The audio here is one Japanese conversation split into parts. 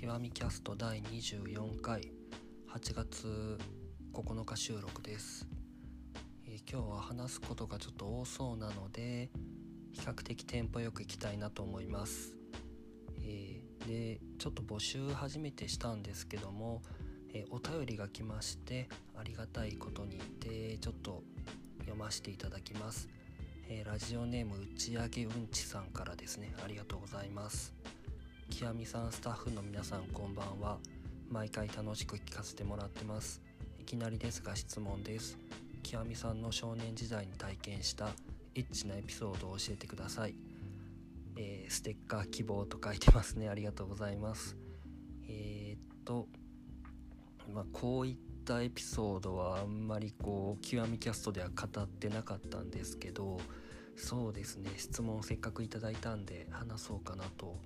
極みキャスト第24回8月9日収録です、えー、今日は話すことがちょっと多そうなので比較的テンポよくいきたいなと思います、えー、でちょっと募集初めてしたんですけども、えー、お便りが来ましてありがたいことにでちょっと読ませていただきます。え、ラジオネーム打ち上げうんちさんからですね。ありがとうございます。極みさんスタッフの皆さんこんばんは。毎回楽しく聞かせてもらってます。いきなりですが質問です。極みさんの少年時代に体験したエッチなエピソードを教えてください、えー、ステッカー希望と書いてますね。ありがとうございます。えー、っとまあこういったエピソードはあんまりこう極みキャストでは語ってなかったんですけどそうですね。質問せっかくいただいたんで話そうかなと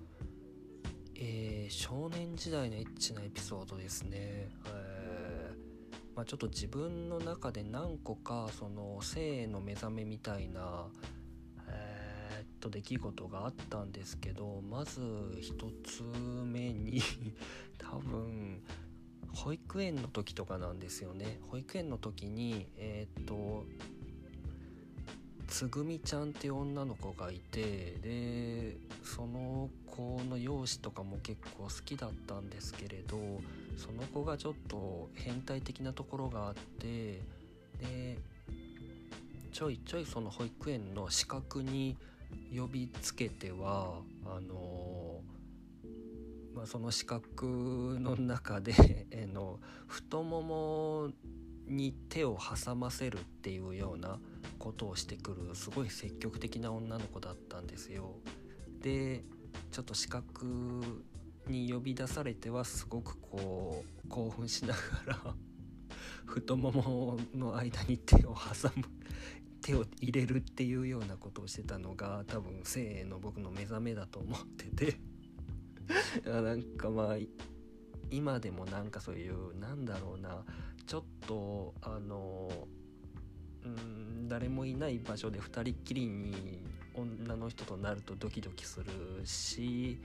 えー、少年時代のエッチなエピソードですね、えー。まあ、ちょっと自分の中で何個かその性の目覚めみたいなえー、っと出来事があったんですけどまず1つ目に 多分保育園の時とかなんですよね。保育園の時にえ、っとつぐみちゃんっていう女の子がいてでその子の容姿とかも結構好きだったんですけれどその子がちょっと変態的なところがあってでちょいちょいその保育園の資格に呼びつけてはあのまあ、その資格の中で、えの太ももに手を挟ませるっていうようなことをしてくるすごい積極的な女の子だったんですよ。でちょっと視覚に呼び出されてはすごくこう興奮しながら 太ももの間に手を挟む手を入れるっていうようなことをしてたのが多分性の僕の目覚めだと思ってて なんかまあ今でもなんかそういうなんだろうなちょっとあのうん誰もいない場所で2人っきりに女の人となるとドキドキするし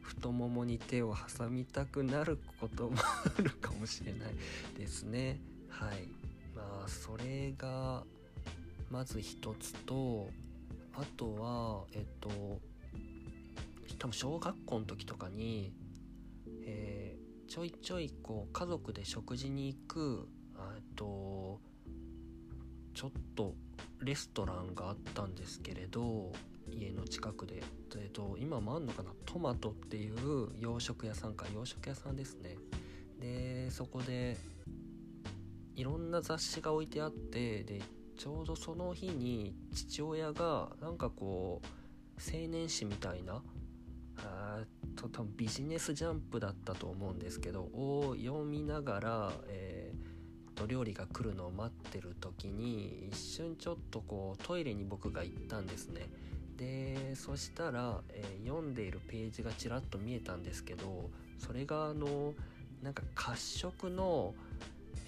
太ももに手を挟みたくなることもあるかもしれないですね。はい。まあそれがまず一つとあとはえっと多分小学校の時とかに、えー、ちょいちょいこう家族で食事に行くとちょっとレストランがあったんですけれど家の近くで、えーと、今もあんのかな？トマトっていう洋食屋さんか洋食屋さんですね。でそこでいろんな雑誌が置いてあってでちょうどその日に父親がなんかこう青年誌みたいな多分ビジネスジャンプだったと思うんですけどを読みながら、えー、と料理が来るのを待ってる時に一瞬ちょっとこうトイレに僕が行ったんですね。でそしたら、えー、読んでいるページがちらっと見えたんですけどそれがあのなんか褐色の、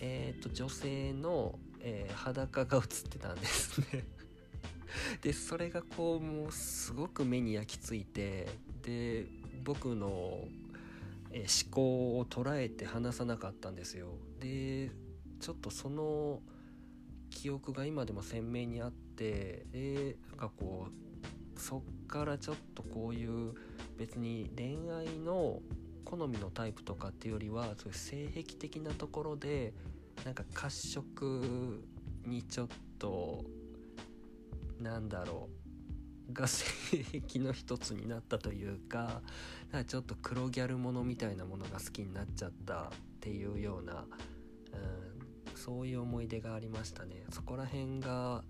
えーと、女性の、えー、裸が映ってたんですね。でそれがこうもうすごく目に焼き付いてで僕の思考を捉えて話さなかったんですよ。でちょっとその記憶が今でも鮮明にあってでなんかこうそっからちょっとこういう別に恋愛の好みのタイプとかっていうよりはそういう性癖的なところでなんか褐色にちょっとなんだろうが 性癖の一つになったというかかちょっと黒ギャルものみたいなものが好きになっちゃったっていうような、うん、そういう思い出がありましたね。そこら辺が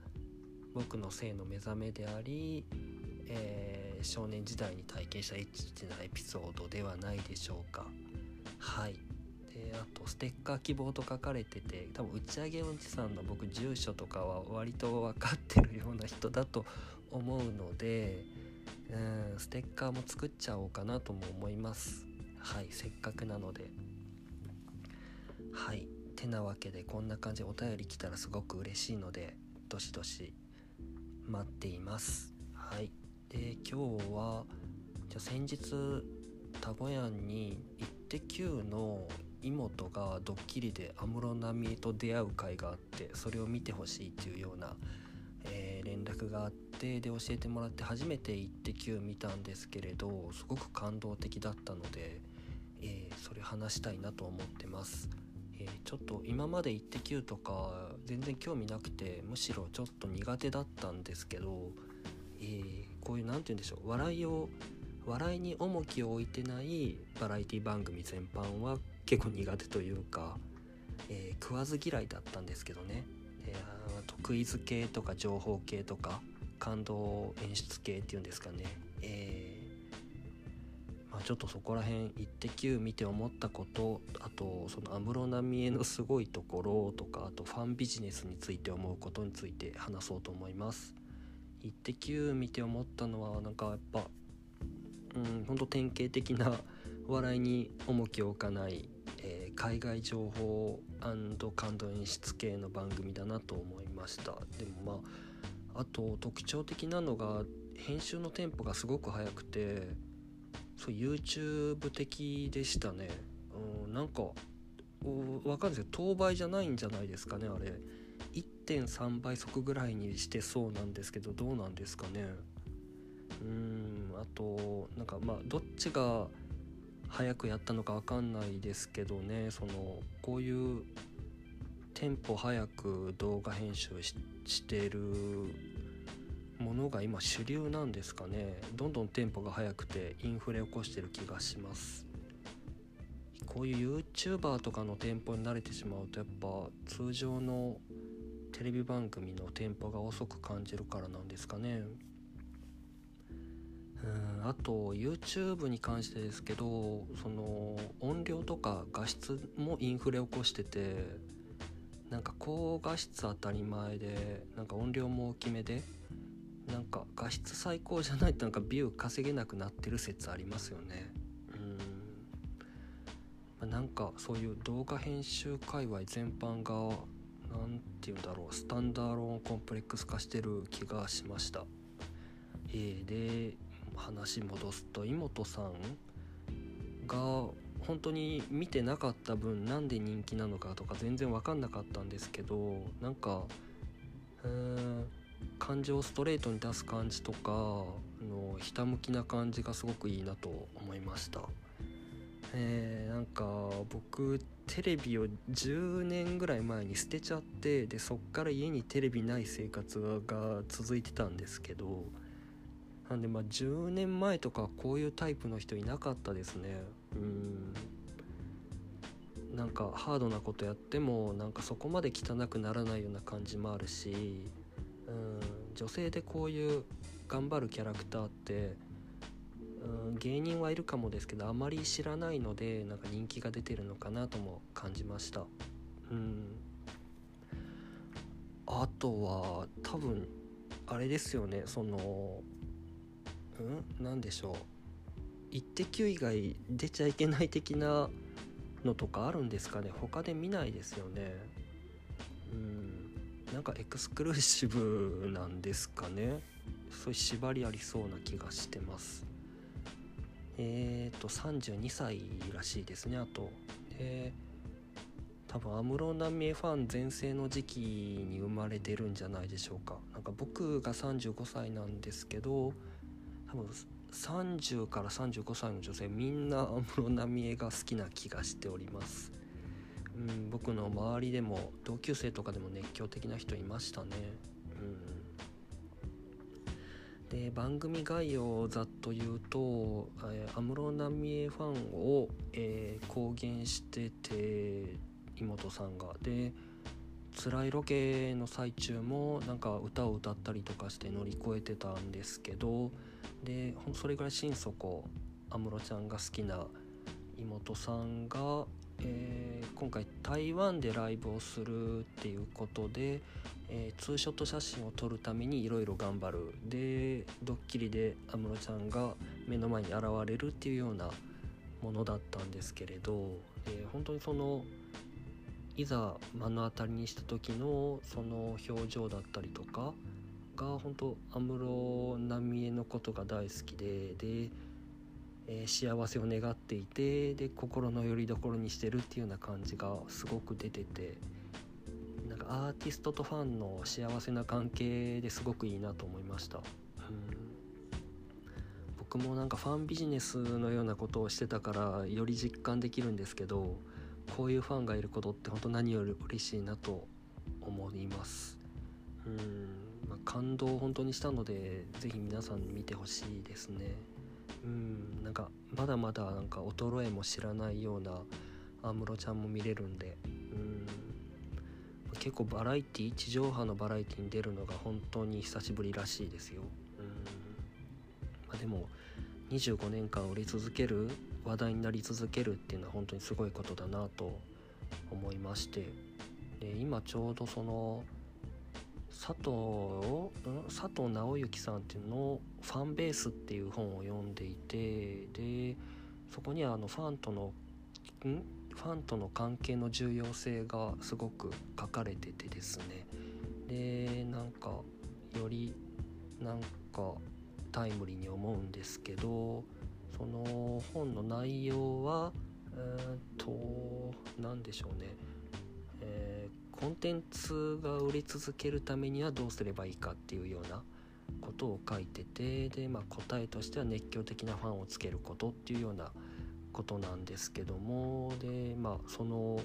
僕の性の目覚めであり、えー、少年時代に体験したエッチなエピソードではないでしょうか。はい。であとステッカー希望と書かれてて多分打ち上げうんちさんの僕住所とかは割と分かってるような人だと思うのでうんステッカーも作っちゃおうかなとも思いますはいせっかくなのではいてなわけでこんな感じでお便り来たらすごく嬉しいのでどしどし待っていますはいで今日はじゃ先日タゴヤンに行ってテ Q!」の妹がドッキリで安室奈美恵と出会う会があってそれを見てほしいっていうような、連絡があってで教えてもらって初めて「イッテ Q!」見たんですけれどすごく感動的だったので、えー、それ話したいなと思ってます。えー、ちょっと今まで「イッテ Q!」とか全然興味なくてむしろちょっと苦手だったんですけど、えー、こういう何て言うんでしょう笑いを笑いに重きを置いてないバラエティ番組全般は結構苦手というか、えー、食わず嫌いだったんですけどね、えー、クイズ系とか情報系とか感動演出系っていうんですかね、えー、まあ、ちょっとそこら辺「イッテ Q!」見て思ったことあとその安室奈美恵のすごいところとかあとファンビジネスについて思うことについて話そうと思います。イッテ Q! 見て思ったのはなんかやっぱうん本当典型的な笑いに重きを置かない、海外情報感動演出系の番組だなと思いました。でもまああと特徴的なのが編集のテンポがすごく速くてそう YouTube 的でしたね、うん、なんかわかるんですよ当倍じゃないんじゃないですかねあれ。1.3倍速ぐらいにしてそうなんですけどどうなんですかね。うんあとなんかまあどっちが早くやったのか分かんないですけどね。そのこういうテンポ早く動画編集してるものが今主流なんですかね。どんどんテンポが速くてインフレ起こしてる気がします。こういう YouTuber とかのテンポに慣れてしまうとやっぱ通常のテレビ番組のテンポが遅く感じるからなんですかね。うんあと YouTube に関してですけどその音量とか画質もインフレ起こしててなんか高画質当たり前でなんか音量も大きめでなんか画質最高じゃないとなんかビュー稼げなくなってる説ありますよね。うん。まなんかそういう動画編集界隈全般が何て言うんだろうスタンダーローンコンプレックス化してる気がしました。えー、で話戻すと妹さんが本当に見てなかった分なんで人気なのかとか全然分かんなかったんですけどなんかうん感情をストレートに出す感じとかのひたむきな感じがすごくいいなと思いました。えー、なんか僕テレビを10年ぐらい前に捨てちゃってでそっから家にテレビない生活が続いてたんですけどなんでまあ10年前とかこういうタイプの人いなかったですね。うん。なんかハードなことやってもなんかそこまで汚くならないような感じもあるしうん。女性でこういう頑張るキャラクターってうん。芸人はいるかもですけどあまり知らないのでなんか人気が出てるのかなとも感じました。うん。あとは多分あれですよね。そのん？何でしょう「イッテ Q!」以外出ちゃいけない的なのとかあるんですかね？他で見ないですよね。うん。なんかエクスクルーシブなんですかね？そういう縛りありそうな気がしてます。えっ、と32歳らしいですねあと。で多分安室奈美恵ファン全盛の時期に生まれてるんじゃないでしょうか。なんか僕が35歳なんですけど多分30から35歳の女性みんな安室奈美恵が好きな気がしております、うん、僕の周りでも同級生とかでも熱狂的な人いましたね。うん。で番組概要をざっと言うと安室奈美恵ファンを、えー、公言してて妹さんが。で辛いロケの最中もなんか歌を歌ったりとかして乗り越えてたんですけどでそれぐらい心底安室ちゃんが好きな妹さんが、えー、今回台湾でライブをするっていうことで、えー、ツーショット写真を撮るためにいろいろ頑張る。でドッキリで安室ちゃんが目の前に現れるっていうようなものだったんですけれど、えー、本当にそのいざ目の当たりにした時のその表情だったりとかが本当安室奈美恵のことが大好きででえー、幸せを願っていてで心の拠り所にしてるっていうような感じがすごく出ててなんかアーティストとファンの幸せな関係ですごくいいなと思いました。僕もなんかファンビジネスのようなことをしてたからより実感できるんですけどこういうファンがいることって本当何より嬉しいなと思います。うん、まあ、感動を本当にしたので是非皆さん見てほしいですね。うん。なんかまだまだなんか衰えも知らないような安室ちゃんも見れるんで。うん。結構バラエティ地上波のバラエティに出るのが本当に久しぶりらしいですよ。うん。まあ、でも25年間売り続ける話題になり続けるっていうのは本当にすごいことだなと思いまして。で今ちょうどその佐藤佐藤直之さんっていうのを「ファンベース」っていう本を読んでいてでそこにはあのファンとのん？ファンとの関係の重要性がすごく書かれててですね。でなんかよりなんかタイムリーに思うんですけどその本の内容はえー、と何でしょうね、えー、コンテンツが売り続けるためにはどうすればいいかっていうようなことを書いててで、まあ、答えとしては熱狂的なファンをつけることっていうようなことなんですけどもでまあその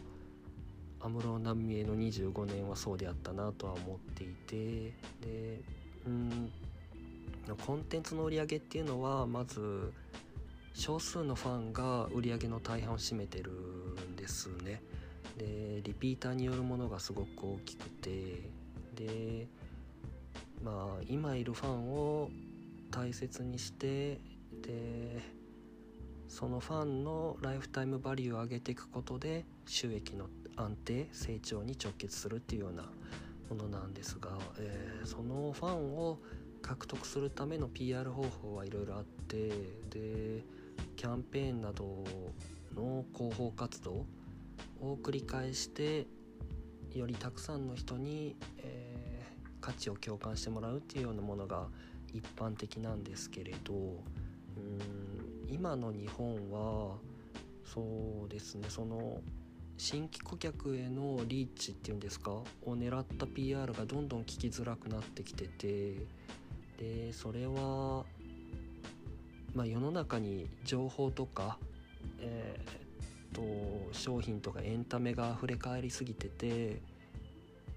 安室奈美恵の25年はそうであったなとは思っていてでうんコンテンツの売り上げっていうのはまず少数のファンが売り上げの大半を占めてるんですね。でリピーターによるものがすごく大きくて。でまあ今いるファンを大切にしてでそのファンのライフタイムバリューを上げていくことで収益の安定成長に直結するっていうようなものなんですが、えー、そのファンを獲得するための PR 方法はいろいろあってでキャンペーンなどの広報活動を繰り返してよりたくさんの人に、えー、価値を共感してもらうっていうようなものが一般的なんですけれどうん今の日本はそうですねその新規顧客へのリーチっていうんですかを狙った PR がどんどん聞きづらくなってきててでそれは、まあ、世の中に情報とか、えー、と商品とかエンタメが溢れ返りすぎてて、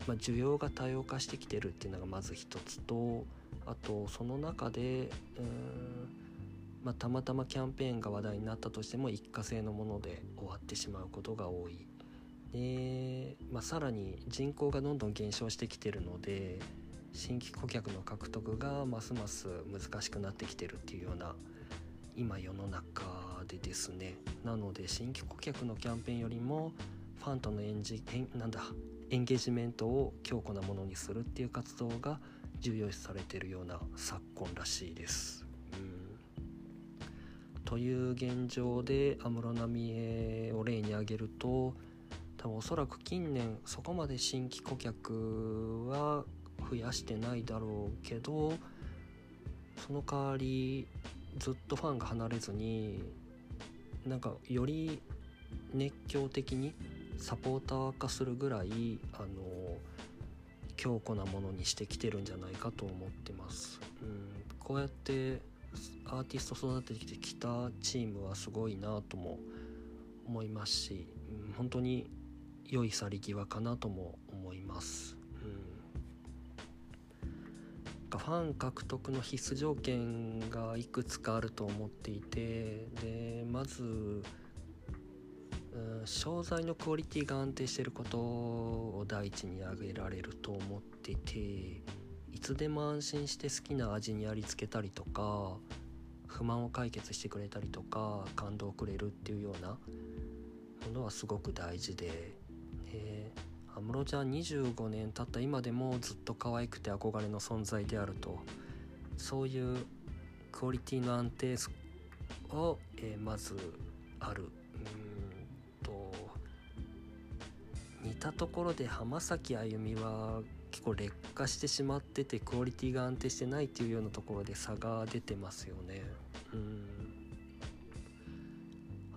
まあ、需要が多様化してきてるっていうのがまず一つとあとその中でうん、まあ、たまたまキャンペーンが話題になったとしても一過性のもので終わってしまうことが多い。でまあ、さらに人口がどんどん減少してきてるので新規顧客の獲得がますます難しくなってきてるっていうような今世の中でですねなので新規顧客のキャンペーンよりもファンとのエンジエなんだエンゲージメントを強固なものにするっていう活動が重要視されてるような昨今らしいです。うん、という現状で安室奈美恵を例に挙げると多分おそらく近年そこまで新規顧客は増やしてないだろうけどその代わりずっとファンが離れずになんかより熱狂的にサポーター化するぐらいあの強固なものにしてきてるんじゃないかと思ってます。うん、こうやってアーティスト育ててきたチームはすごいなとも思いますし、本当に良い去り際かなとも思います。かファン獲得の必須条件がいくつかあると思っていてでまず商材のクオリティが安定していることを第一に挙げられると思っていていつでも安心して好きな味にありつけたりとか不満を解決してくれたりとか感動をくれるっていうようなものはすごく大事で。で室ちゃん25年経った今でもずっと可愛くて憧れの存在であると。そういうクオリティの安定を、えー、まずある。うんと。似たところで浜崎あゆみは結構劣化してしまっててクオリティが安定してないっていうようなところで差が出てますよね。うん。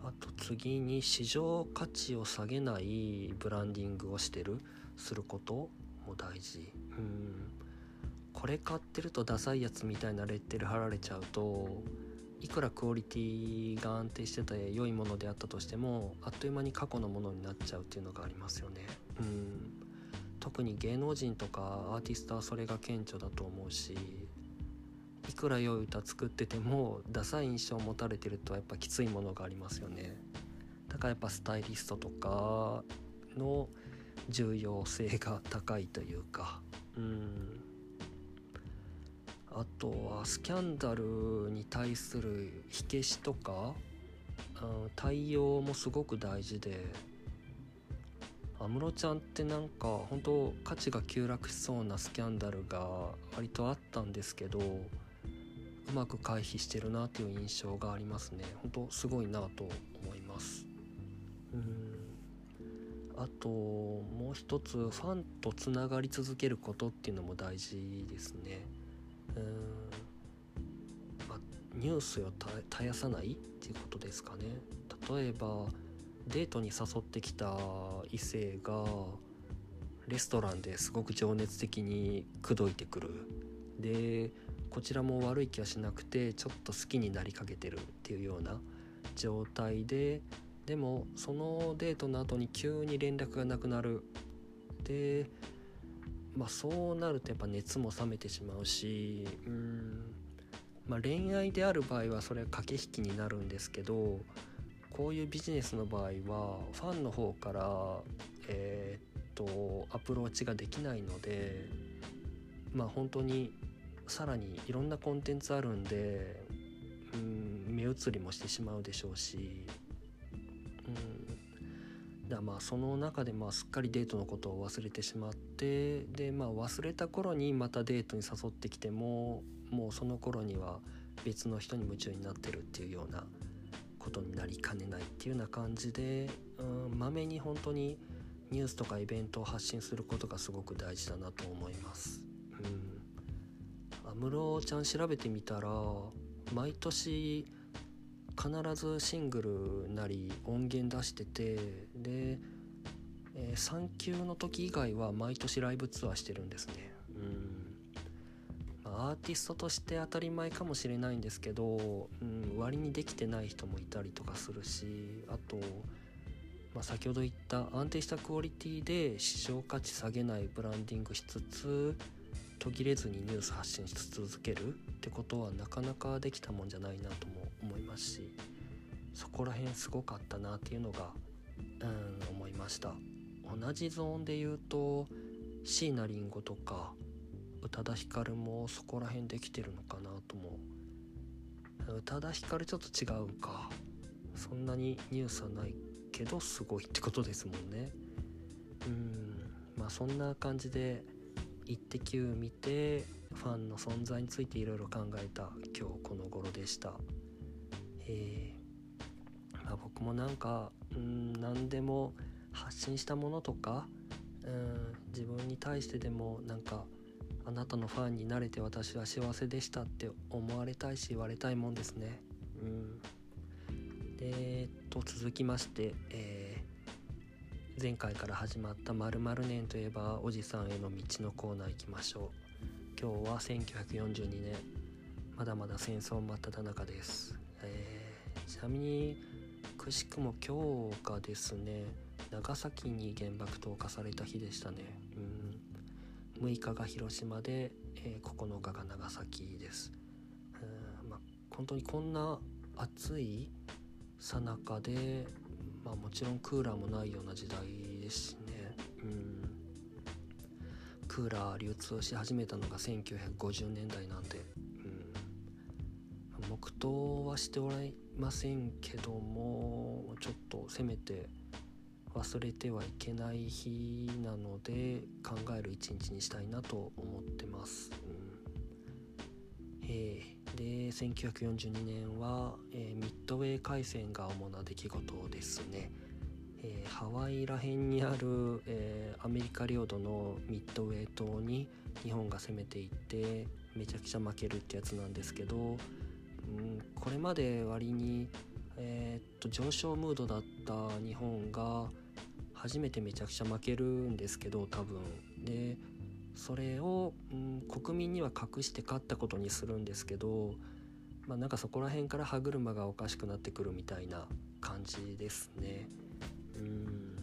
あと次に市場価値を下げないブランディングをしてるすることも大事。うん。これ買ってるとダサいやつみたいなレッテル貼られちゃうといくらクオリティが安定してて良いものであったとしてもあっという間に過去のものになっちゃうっていうのがありますよね。うん。特に芸能人とかアーティストはそれが顕著だと思うしいくら良い歌作っててもダサい印象を持たれてるとやっぱきついものがありますよね。だからやっぱスタイリストとかの重要性が高いというか。うん。あとはスキャンダルに対する火消しとか、うん、対応もすごく大事で。安室ちゃんってなんか本当価値が急落しそうなスキャンダルが割とあったんですけどうまく回避してるなという印象がありますね。本当すごいなと思います。うん。あともう一つファンとつながり続けることっていうのも大事ですね。うん、まあ、ニュースを絶やさないっていうことですかね。例えばデートに誘ってきた異性がレストランですごく情熱的に口説いてくる。でこちらも悪い気はしなくてちょっと好きになりかけてるっていうような状態ででもそのデートの後に急に連絡がなくなる。でまあそうなるとやっぱ熱も冷めてしまうしうんまあ恋愛である場合はそれは駆け引きになるんですけどこういうビジネスの場合はファンの方からえー、っとアプローチができないのでまあ本当にさらにいろんなコンテンツあるんで、うん、目移りもしてしまうでしょうし、うん、だまあその中でまあすっかりデートのことを忘れてしまってでまあ忘れた頃にまたデートに誘ってきてももうその頃には別の人に夢中になってるっていうようなことになりかねないっていうような感じでまめに本当にニュースとかイベントを発信することがすごく大事だなと思います。うん安室ちゃん調べてみたら毎年必ずシングルなり音源出しててで、えー、産休の時以外は毎年ライブツアーしてるんですね。うんアーティストとして当たり前かもしれないんですけど、うん、割にできてない人もいたりとかするしあと、まあ、先ほど言った安定したクオリティで市場価値下げないブランディングしつつ途切れずにニュース発信し続けるってことはなかなかできたもんじゃないなとも思いますしそこら辺すごかったなっていうのがうん思いました。同じゾーンで言うと椎名林檎とか宇多田ヒカルもそこら辺できてるのかなとも。宇多田ヒカルちょっと違うか。そんなにニュースはないけどすごいってことですもんね。うんまあそんな感じで「イッテ Q!」見てファンの存在についていろいろ考えた今日この頃でしたえー、まあ、僕もなんかうん何でも発信したものとかうん自分に対してでもなんかあなたのファンになれて私は幸せでしたって思われたいし言われたいもんですね。うん、で、えっと、続きまして、えー、前回から始まった「まる年」といえばおじさんへの道のコーナー行きましょう。今日は1942年まだまだ戦争真っ只中です。えー、ちなみにくしくも今日がですね長崎に原爆投下された日でしたね。うん6日が広島で、えー、9日が長崎です。うんまあ、本当にこんな暑いさなかで、まあ、もちろんクーラーもないような時代ですしね、うん、クーラー流通し始めたのが1950年代なんで、うん、黙祷はしておりませんけどもちょっとせめて忘れてはいけない日なので考える一日にしたいなと思ってます。うん。えー、で1942年は、えー、ミッドウェー海戦が主な出来事ですね。えー、ハワイら辺にある、えー、アメリカ領土のミッドウェー島に日本が攻めていってめちゃくちゃ負けるってやつなんですけど、うん、これまで割にえー、っと上昇ムードだった日本が初めてめちゃくちゃ負けるんですけど多分でそれを、うん、国民には隠して勝ったことにするんですけど、まあ、なんかそこら辺から歯車がおかしくなってくるみたいな感じですね。うん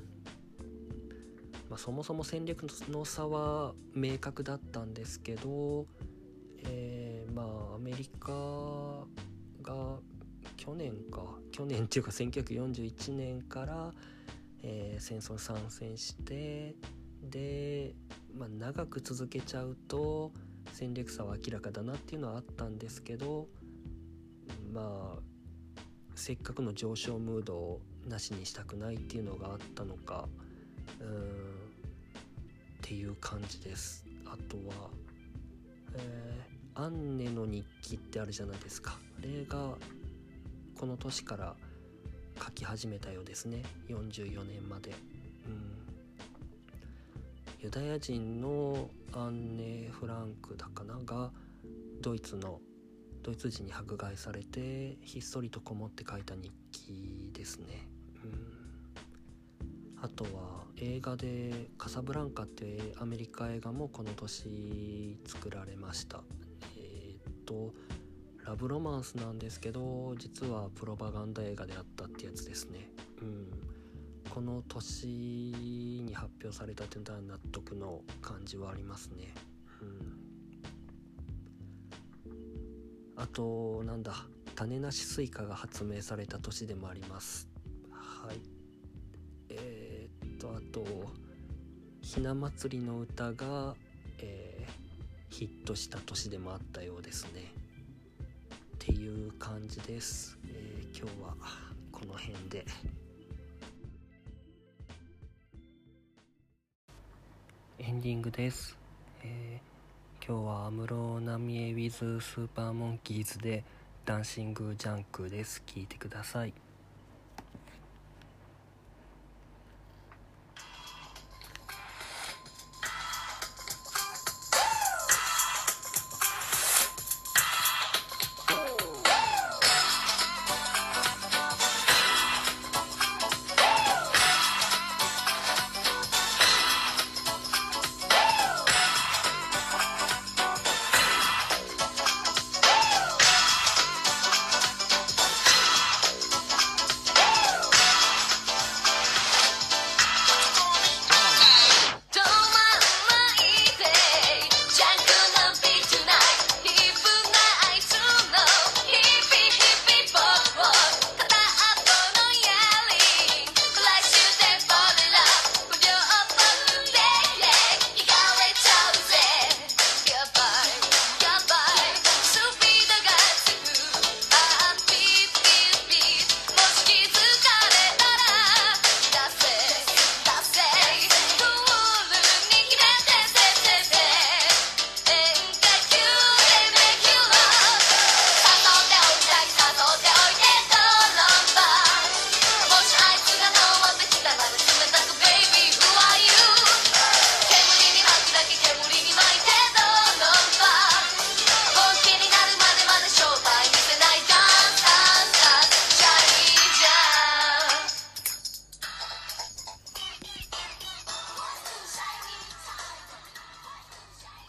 まあ、そもそも戦略の差は明確だったんですけど、えー、まあアメリカが去年か去年っていうか1941年から、えー、戦争に参戦してで、まあ、長く続けちゃうと戦略差は明らかだなっていうのはあったんですけどまあせっかくの上昇ムードをなしにしたくないっていうのがあったのかうんっていう感じです。あとは、えー、アンネの日記ってあるじゃないですか。あれがこの年から書き始めたようですね。44年まで、ユダヤ人のアンネ・フランクだかながドイツのドイツ人に迫害されてひっそりとこもって書いた日記ですね、うん。あとは映画で「カサブランカ」ってアメリカ映画もこの年作られました。えー、っとラブロマンスなんですけど実はプロパガンダ映画であったってやつですね。うん。この年に発表されたっていうのは納得の感じはありますね。うん。あとなんだ種なしスイカが発明された年でもあります。はい。えー、っとあとひな祭りの歌が、えー、ヒットした年でもあったようですね。っていう感じです、えー、今日はこの辺で。エンディングです、えー、今日は安室奈美恵 with スーパーモンキーズでダンシングジャンクです。聞いてください。